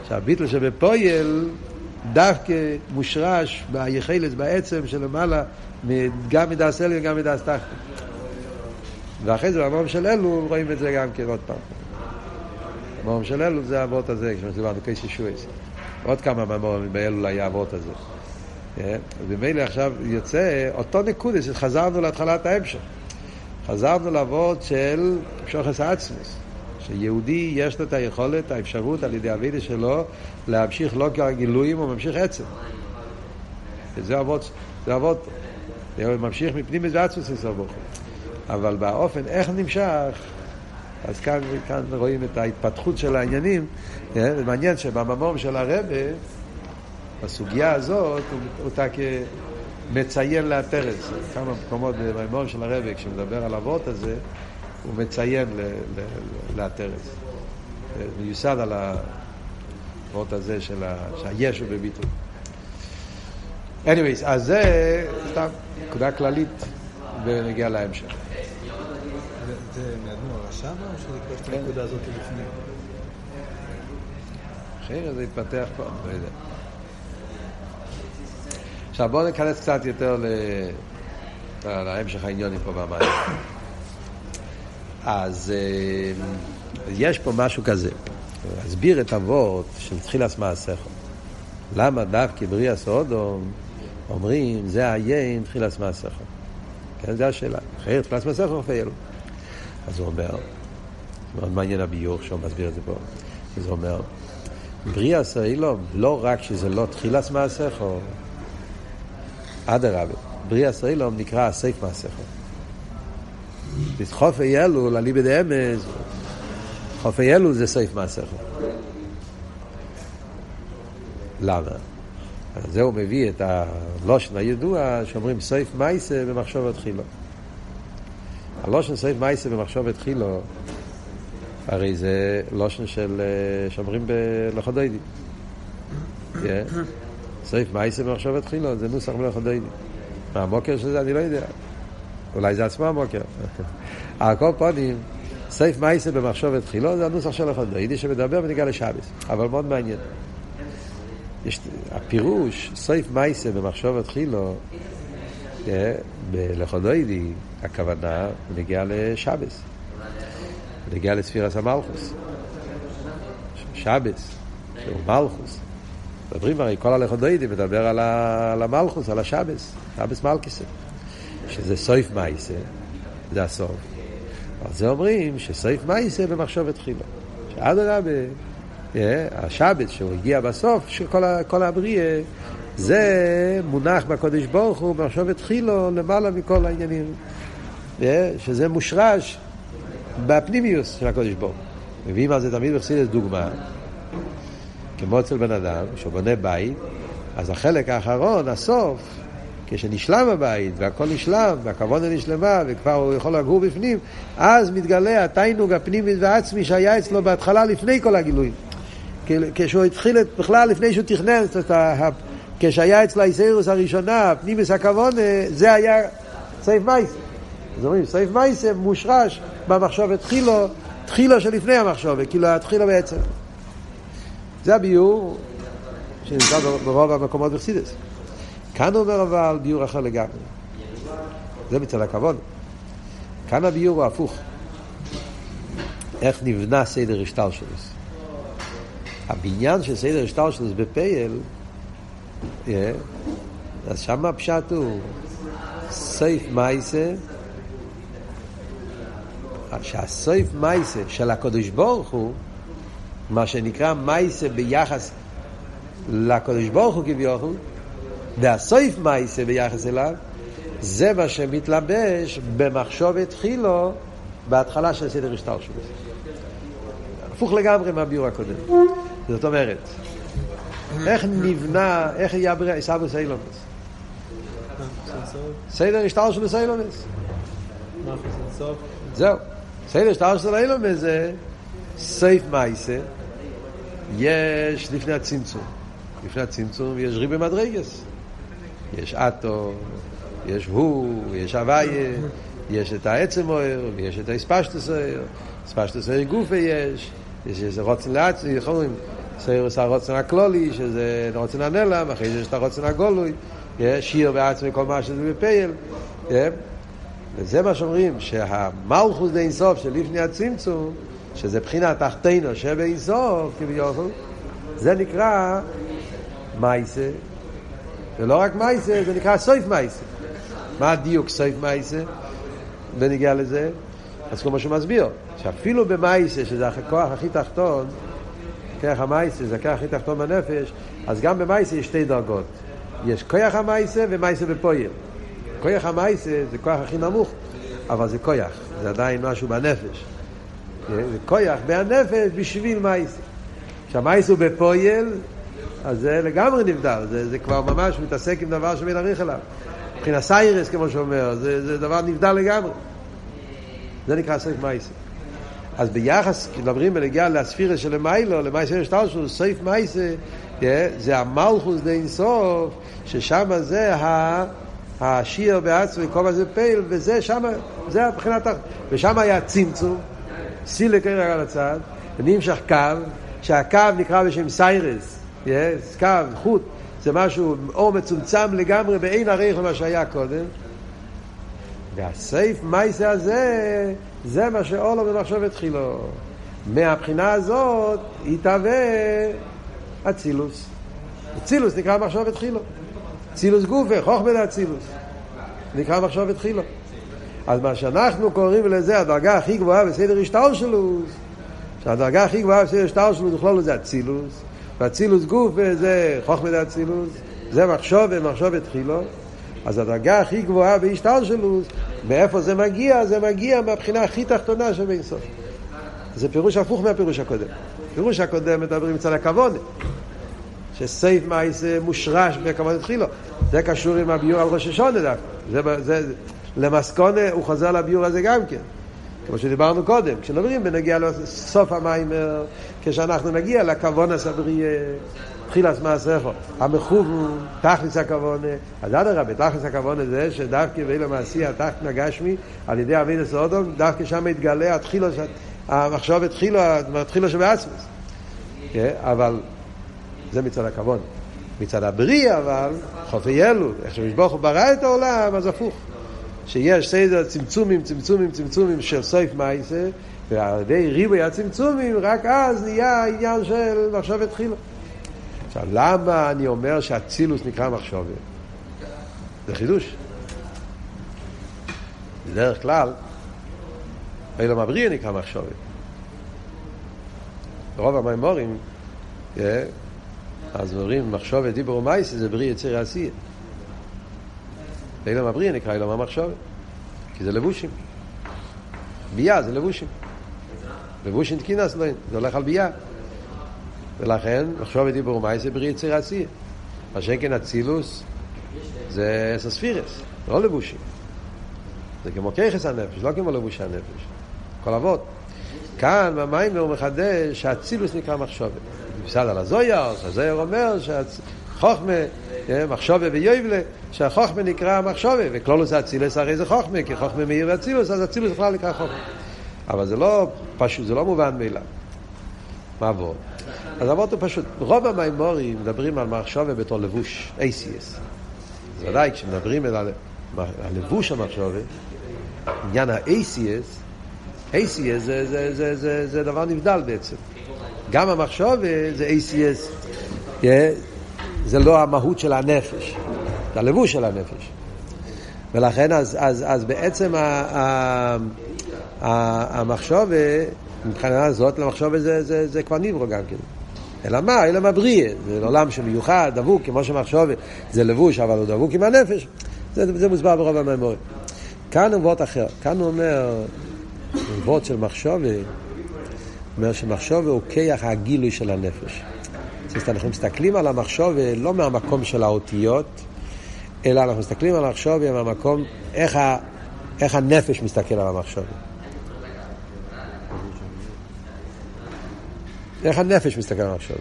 שהביטל שבפויל דווקא מושרש ביחלת, בעצם שלמעלה, גם מדאס אליה וגם מדאס תחתן. ואחרי זה במום של אלו רואים את זה גם כן עוד פעם. במום של אלו זה האבות הזה, כמו שדיברנו, קייס ישועס. עוד כמה במום באלו היה הזה. אה? ומילא עכשיו יוצא אותו נקודה שחזרנו להתחלת ההמשך. חזרנו לאבות של שוחס עצמוס. שיהודי יש לו את היכולת, האפשרות על ידי אבידה שלו להמשיך לא כגילויים, הוא ממשיך עצם. וזה אבות, זה אבות, הוא ממשיך מפנים מזה עצמוס לסבוכו. אבל באופן איך נמשך, אז כאן, כאן רואים את ההתפתחות של העניינים. זה מעניין שבממום של הרבה, בסוגיה הזאת, הוא, הוא תק מציין לאתרס. כמה מקומות בממום של הרבה, כשמדבר על אבות הזה, הוא מציין לאתרס. מיוסד על האבות הזה של הישו בביטול. anyways, אז זה סתם נקודה כללית ונגיע להמשך. זה מאדמו"ר הרשב"א או שזה כבר הנקודה הזאת לפני? אחרת זה התפתח פה, לא יודע. עכשיו בואו ניכנס קצת יותר להמשך העניונים פה במים. אז יש פה משהו כזה. להסביר את אבות של תחילת מעשיכו. למה דווקא בריאה סודום אומרים זה היין תחילת מעשיכו. כן, זו השאלה. אחרת תחילת מעשיכו אפילו. אז הוא אומר, מאוד מעניין הביוך שהוא מסביר את זה פה, אז הוא אומר, בריאה סאילום, לא רק שזה לא תחילת מעשיכו, אדרבה, בריאה סאילום נקרא סייף מעשיכו. חופי אלול, עלי בדאמז, חופי אלול זה סייף מעשיכו. למה? אז זה הוא מביא את הלושן הידוע שאומרים סייף מייסה במחשבת חילו. הלושן סייף מייסה במחשבת חילו, הרי זה לושן של שאומרים בלכודוידי. סייף מייסה במחשבת חילו, זה נוסח בלכודוידי. מה המוקר של זה אני לא יודע. אולי זה עצמו המוקר. על כל פונים, סייף מייסה במחשבת חילו זה הנוסח של לכודוידי שמדבר ונגיע לשבס. אבל מאוד מעניין. יש, הפירוש, סייף מייסה במחשבת חילו, בלכודוידי, הכוונה נגיעה לשבס, נגיעה לספירס המלכוס. שבס, שהוא מלכוס. מדברים הרי כל הלכודוידי מדבר על, המלכוס, על השבס, שבס מלכיסה. שזה סויף מייסה, זה הסוף. על זה אומרים שסויף מייסה במחשבת חילו. שאדרבה, השבץ שהוא הגיע בסוף, שכל הבריאה זה מונח בקודש ברוך הוא במחשבת תחילו למעלה מכל העניינים. אה, שזה מושרש בפנימיוס של הקודש ברוך הוא. מביאים על זה תמיד בחסידס דוגמה, כמו אצל בן אדם, שהוא בונה בית, אז החלק האחרון, הסוף, כשנשלם הבית והכל נשלם והכוונה נשלמה וכבר הוא יכול לגור בפנים, אז מתגלה התיינוג הפנימי והעצמי שהיה אצלו בהתחלה לפני כל הגילויים. כשהוא התחיל בכלל לפני שהוא תכנן, כשהיה אצלו האיסאירוס הראשונה, פנימיס הכוונה, זה היה סייף מייס. אז אומרים, סייף מייס מושרש במחשבת תחילו, תחילו שלפני המחשבת, כאילו התחילו בעצם. זה הביור שנמצא ברוב המקומות בחסידס. כאן אומר אבל ביור אחר לגמרי. זה מצד הכבוד. כאן הביור הוא הפוך. איך נבנה סדר השטלשלוס. הבניין של סדר השטלשלוס בפייל, אז שם הפשט הוא סייף מייסה, שהסייף מייסה של הקדוש ברוך הוא, מה שנקרא מייסה ביחס לקדוש ברוך הוא כביכול, והסויף מייסה ביחס אליו, זה מה שמתלבש במחשבת חילו בהתחלה של סדר השטר שלו. הפוך לגמרי מהביור הקודם. זאת אומרת, איך נבנה, איך יהיה בריאה עיסאוויס אילומס? סדר השטר שלו אילומס. זהו. סדר השטר שלו אילומס זה סייף מייסה, יש לפני הצמצום. לפני הצמצום יש ריבי מדרגס. יש אטו, יש הוא, יש הוויה, יש את העצם אוהר, ויש את האספשטוס אוהר, אספשטוס אוהר גופה יש, יש איזה רוצן לעצמי, איך אומרים? סיירוס הרוצן הכלולי, שזה רוצן הנלם, אחרי זה יש את הרוצן הגולוי, שיר בעצמי כל מה שזה בפייל. וזה מה שאומרים, שהמלכוס די אינסוף של לפני הצמצום, שזה בחינת תחתינו שבאינסוף, כביכול, זה נקרא מייסה, ולא רק מייסה, זה נקרא סויף מייסה. מה הדיוק סויף מייסה? ונגיע לזה. אז כמו שהוא מסביר, שאפילו במייסה, שזה הכוח הכי תחתון, כוח המייסה, זה הכוח הכי תחתון בנפש, אז גם במייסה יש שתי דרגות. יש כוח המייסה ומייסה בפויל. כוח המייסה זה כוח הכי נמוך, אבל זה כוח, זה עדיין משהו בנפש. זה כוח בהנפש בשביל מייסה. כשהמייסה הוא בפויל, אז זה לגמרי נבדל, זה, זה כבר ממש מתעסק עם דבר שמין אריך אליו. מבחינת סיירס, כמו שאומר, זה, זה דבר נבדל לגמרי. זה נקרא סייף מייסה. אז ביחס, כשמדברים בנגיעה לספירה של מיילו, למייסה יש תלשו, סייף מייסה, זה המלכוס די אינסוף, ששם זה ה... השיר בעצמי, כל מה זה פייל, וזה שם, זה הבחינת, ושם היה צמצום, סילק על הצד, ונמשך קו, שהקו נקרא בשם סיירס, yes, קו, חוט, זה משהו אור מצומצם לגמרי באין עריך למה שהיה קודם. והסייף מייסה הזה, זה מה שאולו במחשב התחילו. מהבחינה הזאת יתהווה אצילוס. אצילוס נקרא מחשב התחילו. אצילוס גופה, חוכמה לאצילוס. נקרא מחשב התחילו. אז מה שאנחנו קוראים לזה הדרגה הכי גבוהה בסדר השטר שלו, שהדרגה הכי גבוהה בסדר השטר שלו בכלול זה אצילוס. ואצילוס גוף זה חוכמת אצילוס, זה מחשוב ומחשוב התחילו. אז הדרגה הכי גבוהה בהשתלשלוס, מאיפה זה מגיע? זה מגיע מהבחינה הכי תחתונה של בין סוף. זה פירוש הפוך מהפירוש הקודם. פירוש הקודם מדברים אצל הכוונה. שסייף מייס מושרש בכוונה התחילו. זה קשור עם הביור על ראש השונה דווקא. זה, זה, למסקונה הוא חוזר לביור הזה גם כן. כמו שדיברנו קודם, כשנדברים בנגיע לסוף המים, כשאנחנו נגיע לכוון הסבריה, תחילת מעשיך, המכוון, תכלס הכוון, אז אדרבה, תכלס הכוון זה שדווקא ואילו מעשי התחת נגשמי על ידי אבי נסודום, דווקא שם התגלה התחילו, המחשוב התחילו, התחילו שבעצמס. כן, אבל זה מצד הכוון. מצד הבריאה אבל, חופי אלו, איך שמשבוך הוא ברא את העולם, אז הפוך. שיש סדר צמצומים, צמצומים, צמצומים של סויף מייסה, ועל ידי ריבוי הצמצומים, רק אז נהיה העניין של מחשבת תחילה. עכשיו, למה אני אומר שאצילוס נקרא מחשבת? זה חידוש. בדרך כלל, אילו מבריא נקרא מחשבת. ברוב המימורים, אז אומרים, מחשוב ודיבור ומייס זה בריא יציר עשייה. אילם הבריא נקרא אילם המחשוב, כי זה לבושים. ביה זה לבושים. לבושין תקינס לא, זה הולך על ביה. ולכן, מחשוב ודיבור ומייס זה בריא יציר עשייה. מה שכן אצילוס זה אסספירס, לא לבושים. זה כמו כיחס הנפש, לא כמו לבושי הנפש. כל אבות. כאן במים הוא מחדש שהאצילוס נקרא מחשובת. בסדר על הזויר, הזויר אומר שהחוכמה, אה, מחשובה ויובלה, שהחוכמה נקרא מחשובה, וכלולוס האצילוס הרי זה חוכמה, כי חוכמה מאיר ואצילוס, אז אצילוס בכלל נקרא חוכמה. אבל זה לא פשוט, זה לא מובן מאליו. מה עבור? אז הוא פשוט, רוב המימורים מדברים על מחשובה בתור לבוש, ACS. ודאי כשמדברים על הלבוש המחשובה, עניין ה-ACS, ACS זה, זה, זה, זה, זה, דבר נבדל בעצם. גם המחשוב זה ACS, זה לא המהות של הנפש, זה הלבוש של הנפש. ולכן אז, אז, אז בעצם המחשוב, מבחינה הזאת, למחשוב זה, זה, זה כבר נברו גם כן. אלא מה? אלא מה בריא, זה עולם שמיוחד, דבוק, כמו שמחשוב זה לבוש, אבל הוא דבוק עם הנפש. זה, זה מוסבר ברוב המאמורים. כאן הוא וורט אחר, כאן הוא אומר, וורט של מחשובה, אומר שמחשובה הוא כיח הגילוי של הנפש. זאת אנחנו מסתכלים על המחשובה לא מהמקום של האותיות, אלא אנחנו מסתכלים על המחשובה מהמקום, איך, ה, איך הנפש מסתכל על המחשובה. איך הנפש מסתכל על המחשובה.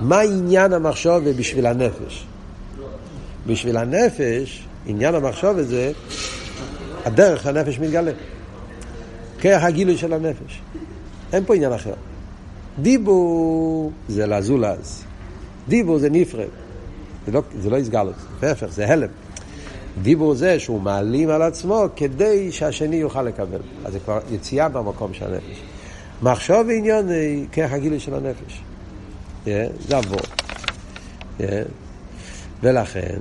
מה עניין המחשובה בשביל הנפש? בשביל הנפש, עניין המחשובה זה הדרך הנפש מתגלה. כרך הגילוי של הנפש. אין פה עניין אחר. דיבור זה לזולז. דיבור זה נפרד. זה לא, זה לא יסגלות, להפך, זה הלם. דיבור זה שהוא מעלים על עצמו כדי שהשני יוכל לקבל. אז זה כבר יציאה במקום של הנפש. מחשוב ועניין כרך הגילוי של הנפש. Yeah, זה עבור. Yeah. ולכן,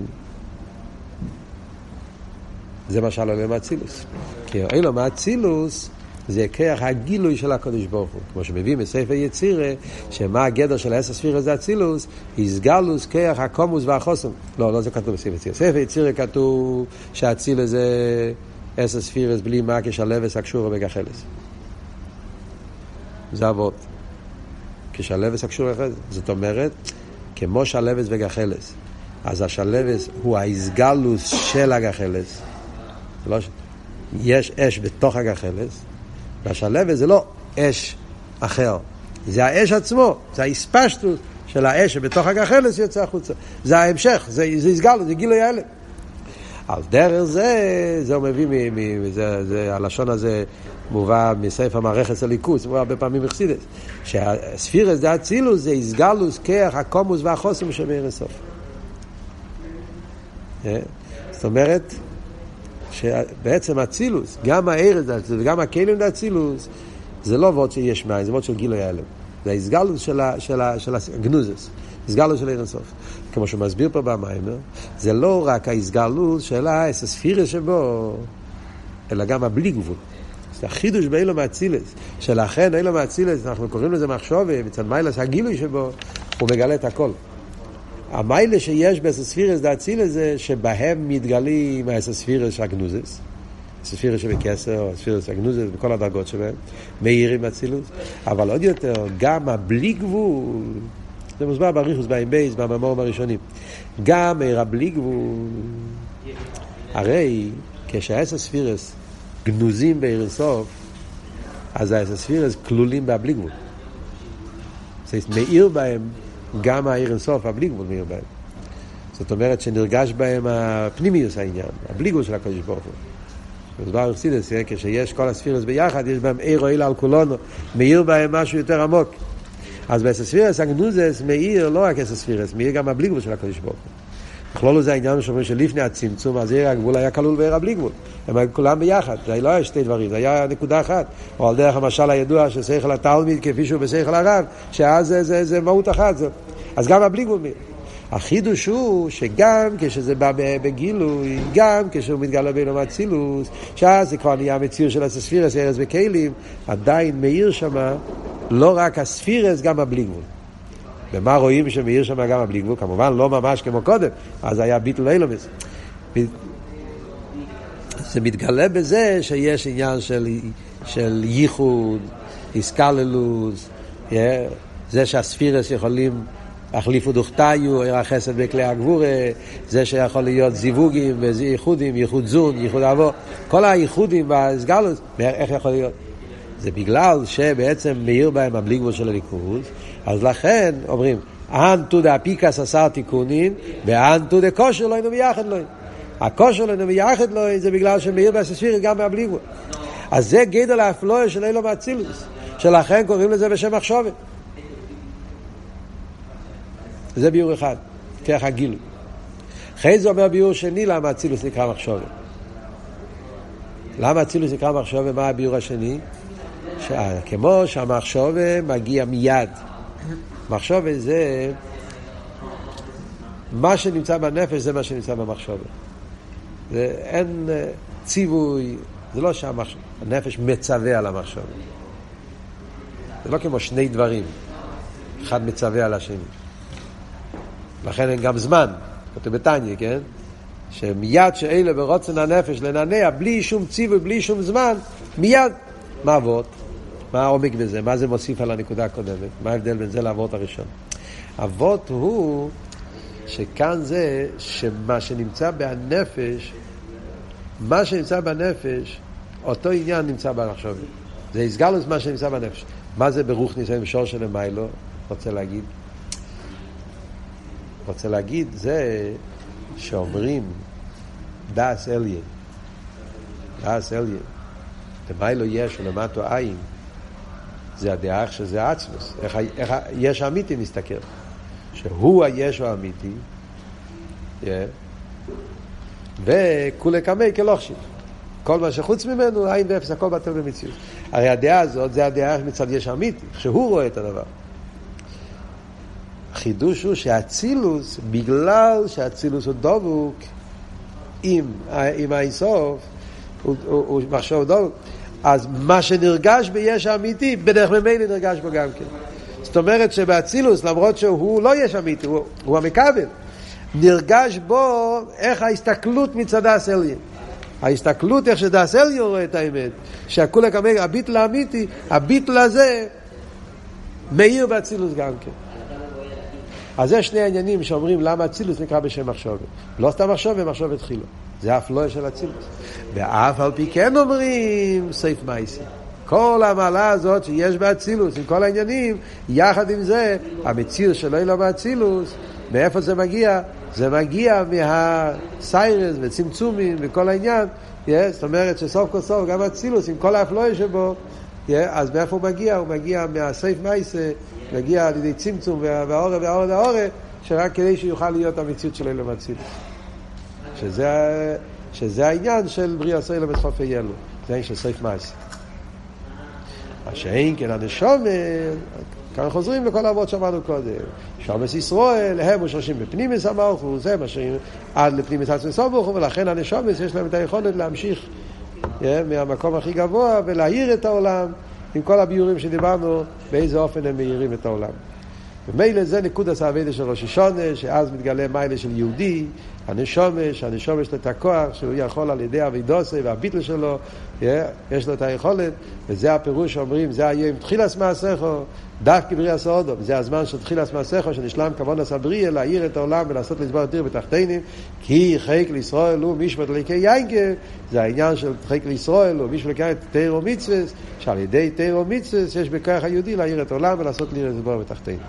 זה מה שעלה להם אצילוס. כי אילו מאצילוס זה כיח הגילוי של הקדוש ברוך הוא. כמו שמביאים בספר יצירה, שמה הגדר של עשר ספירה זה אצילוס, איסגלוס כיח הקומוס והחוסם. לא, לא זה כתוב בספר יצירה. בספר יצירה כתוב שאצילוס זה עשר ספירס בלי מה כשלבס הקשורה בגחלס. זה אבות. כשלבס הקשורה בגחלס. זאת אומרת, כמו שלבס וגחלס. אז השלבס הוא האיסגלוס של הגחלס. לא, יש אש בתוך הגחלס, והשלבת זה לא אש אחר, זה האש עצמו, זה האספשטוס של האש שבתוך הגחלס יוצא החוצה. זה ההמשך, זה, זה יסגל, זה גילוי ההלם. על דרך זה, זה הוא מביא, מ, מ, זה, זה, הלשון הזה מובא מספר מערכת הליכוס, מובא הרבה פעמים מחסידס, שהספירס דה אצילוס זה איסגלוס, כיח, הקומוס והחוסם של מאיר הסוף. אה? זאת אומרת, שבעצם אצילוס, גם הארץ וגם הכלים לאצילוס, זה לא וורד שיש מים, זה וורד של גילוי ההלם. זה ההסגלות של, הגנוזס, הסגלות של עיר הסוף. כמו שהוא מסביר פה במיימר, זה לא רק ההסגלות של הספירה שבו, אלא גם הבלי גבול. זה החידוש באילו מאצילס, שלכן אילו מאצילס, אנחנו קוראים לזה מחשובה, מצד מיילס הגילוי שבו, הוא מגלה את הכל. המיילה שיש באסספירס דאצילס זה שבהם מתגלים הספירות הגנוזות, הספירות שבכתר, הספירות הגנוזות, בכל הדרגות שבהם, מאירים אצילות, אבל עוד יותר, גם הבלי גבול, זה מוסבר באריכות בע"ב, במאמרים הראשונים, גם מאיר הבלי גבול, הרי כשהספירות גנוזים באור אין סוף, אז הספירות כלולים בהבלי גבול. זאת מאיר בהם גם העיר אינסוף, הבלי גבול מאיר בהם. זאת אומרת שנרגש בהם הפנימיוס העניין, הבלי גבול של הקדוש ברוך הוא. מסבר אכסידס, כשיש כל הספירס ביחד, יש בהם עיר או על כולנו, מאיר בהם משהו יותר עמוק. אז באסספירס הגנוזס מאיר לא רק אסספירס, מאיר גם הבלי גבול של הקדוש ברוך הוא. בכלול זה העניין שאומרים שלפני הצמצום, אז עיר הגבול היה כלול בעיר הבלי גבול. הם היו כולם ביחד, זה לא היה שתי דברים, זה היה נקודה אחת. או על דרך המשל הידוע של שכל התלמיד כפי שהוא בשכל הרב, שאז זה, זה, זה מהות אחת. זה. אז גם הבלי גבול. החידוש הוא שגם כשזה בא בגילוי, גם כשהוא מתגלה בין אצילוס, שאז זה כבר נהיה מציאות של הספירס, ארז וכלים, עדיין מאיר שמה לא רק הספירס, גם הבלי גבול. ומה רואים שמאיר שם גם הבלי גבול? כמובן לא ממש כמו קודם, אז היה ביטל אילומס. זה מתגלה בזה שיש עניין של, של ייחוד, התכללות, זה שהספירות יכולים החליפו דוכתייהו, אור החסד בכלי הגבורה, זה שיכול להיות זיווגים וייחודים, ייחוד זו"ן, ייחוד או"א, כל הייחודים וההתכללות, איך יכול להיות? זה בגלל שבעצם מאיר בהם הבלי גבול של האלוקות, אז לכן אומרים, אנת הוא דאפיקת עשר תיקונין, ואנטו כושר לא היינו ביחד לא. הכושר לא היינו ביחד לא זה בגלל שמאיר באסספירית גם מהבלי גבול. אז זה גדל האפלואה של אילו מאצילוס, שלכן קוראים לזה בשם מחשובת. זה ביור אחד, כרך הגילוי. אחרי זה אומר ביור שני למה אצילוס נקרא מחשובת. למה אצילוס נקרא מחשובת? מה הביור השני? כמו שהמחשובת מגיע מיד. מחשובת זה מה שנמצא בנפש זה מה שנמצא במחשובת. זה אין אה, ציווי, זה לא שהנפש מצווה על המחשובת. זה לא כמו שני דברים, אחד מצווה על השני. לכן אין גם זמן, כתוב בתניא, כן? שמיד שאלה ברוצן הנפש לנענע, בלי שום ציווי, בלי שום זמן, מיד. מה אבות? מה העומק בזה? מה זה מוסיף על הנקודה הקודמת? מה ההבדל בין זה לאבות הראשון? אבות הוא שכאן זה שמה שנמצא בנפש, מה שנמצא בנפש, אותו עניין נמצא במחשבת. זה הסגלוס מה שנמצא בנפש. מה זה ברוך ניסיון שור של מיילו? רוצה להגיד. רוצה להגיד זה שאומרים דאס אליין, דאס אליין, למיילו יש ולמטו עין, זה הדעה שזה עצמוס, איך, איך היש האמיתי מסתכל, שהוא היש האמיתי, yeah. וכולי קמי כלוכשיב. כל מה שחוץ ממנו, עין ואפס, הכל בטל במציאות. הרי הדעה הזאת זה הדעה מצד יש אמיתי, שהוא רואה את הדבר. החידוש הוא שהאצילוס, בגלל שהאצילוס הוא דבוק עם, עם האינסוף, הוא, הוא, הוא מחשוב דבוק, אז מה שנרגש ביש האמיתי, בדרך ממילא נרגש בו גם כן. זאת אומרת שבאצילוס, למרות שהוא לא יש אמיתי, הוא, הוא המכבל, נרגש בו איך ההסתכלות מצד האסליין. ההסתכלות איך אליון רואה את האמת, שהכולה כמובן, הביטל האמיתי, הביטל הזה מאיר באצילוס גם כן. אז זה שני העניינים שאומרים למה אצילוס נקרא בשם מחשובת. לא סתם מחשובת, מחשובת תחילו. זה אף לא של אצילוס. ואף על פי כן אומרים סייף מייסי. כל המעלה הזאת שיש באצילוס, עם כל העניינים, יחד עם זה, המציאות שלו היא לא באצילוס, מאיפה זה מגיע? זה מגיע מהסיירס וצמצומים וכל העניין. Yeah, זאת אומרת שסוף כל סוף גם אצילוס, עם כל האפלואה שבו, yeah, אז מאיפה הוא מגיע? הוא מגיע מהסייף מייסה. מגיע על ידי צמצום והאורה והאורה והאורה, שרק כדי שיוכל להיות המציאות של אלו. שזה, שזה העניין של בריאה סוילה בסופי ילו, זה העניין של סייף מייס. מה שאין כן הנשומת, כאן חוזרים לכל האבות שאמרנו קודם. שומס ישראל, הם מושרשים בפנימיס המלכו, זה מה שהם עד לפנימיס עצמי סובוכו, ולכן הנשומס יש להם את היכולת להמשיך yeah, מהמקום הכי גבוה ולהאיר את העולם. עם כל הביורים שדיברנו, באיזה אופן הם מאירים את העולם. ומילא זה נקודת האבדה של ראש השונה, שאז מתגלה מיילה של יהודי, הנשומש, הנשומש לו את הכוח, שהוא יכול על ידי אבידוסי והביטל שלו, יש לו את היכולת, וזה הפירוש שאומרים, זה היום תחילס מעשיכו, דווקא בריאה סעודו, זה הזמן של תחילס מעשיכו, שנשלם כבון עשה בריאה, להאיר את העולם ולעשות לסבור יותר בתחתינים, כי חיק לישראל הוא משפט ליקי יינקה, זה העניין של חיק לישראל הוא משפט ליקי תירו מצווה, שעל ידי תירו מצווה יש בכוח היהודי להאיר את העולם ולעשות לסבור בתחתינים.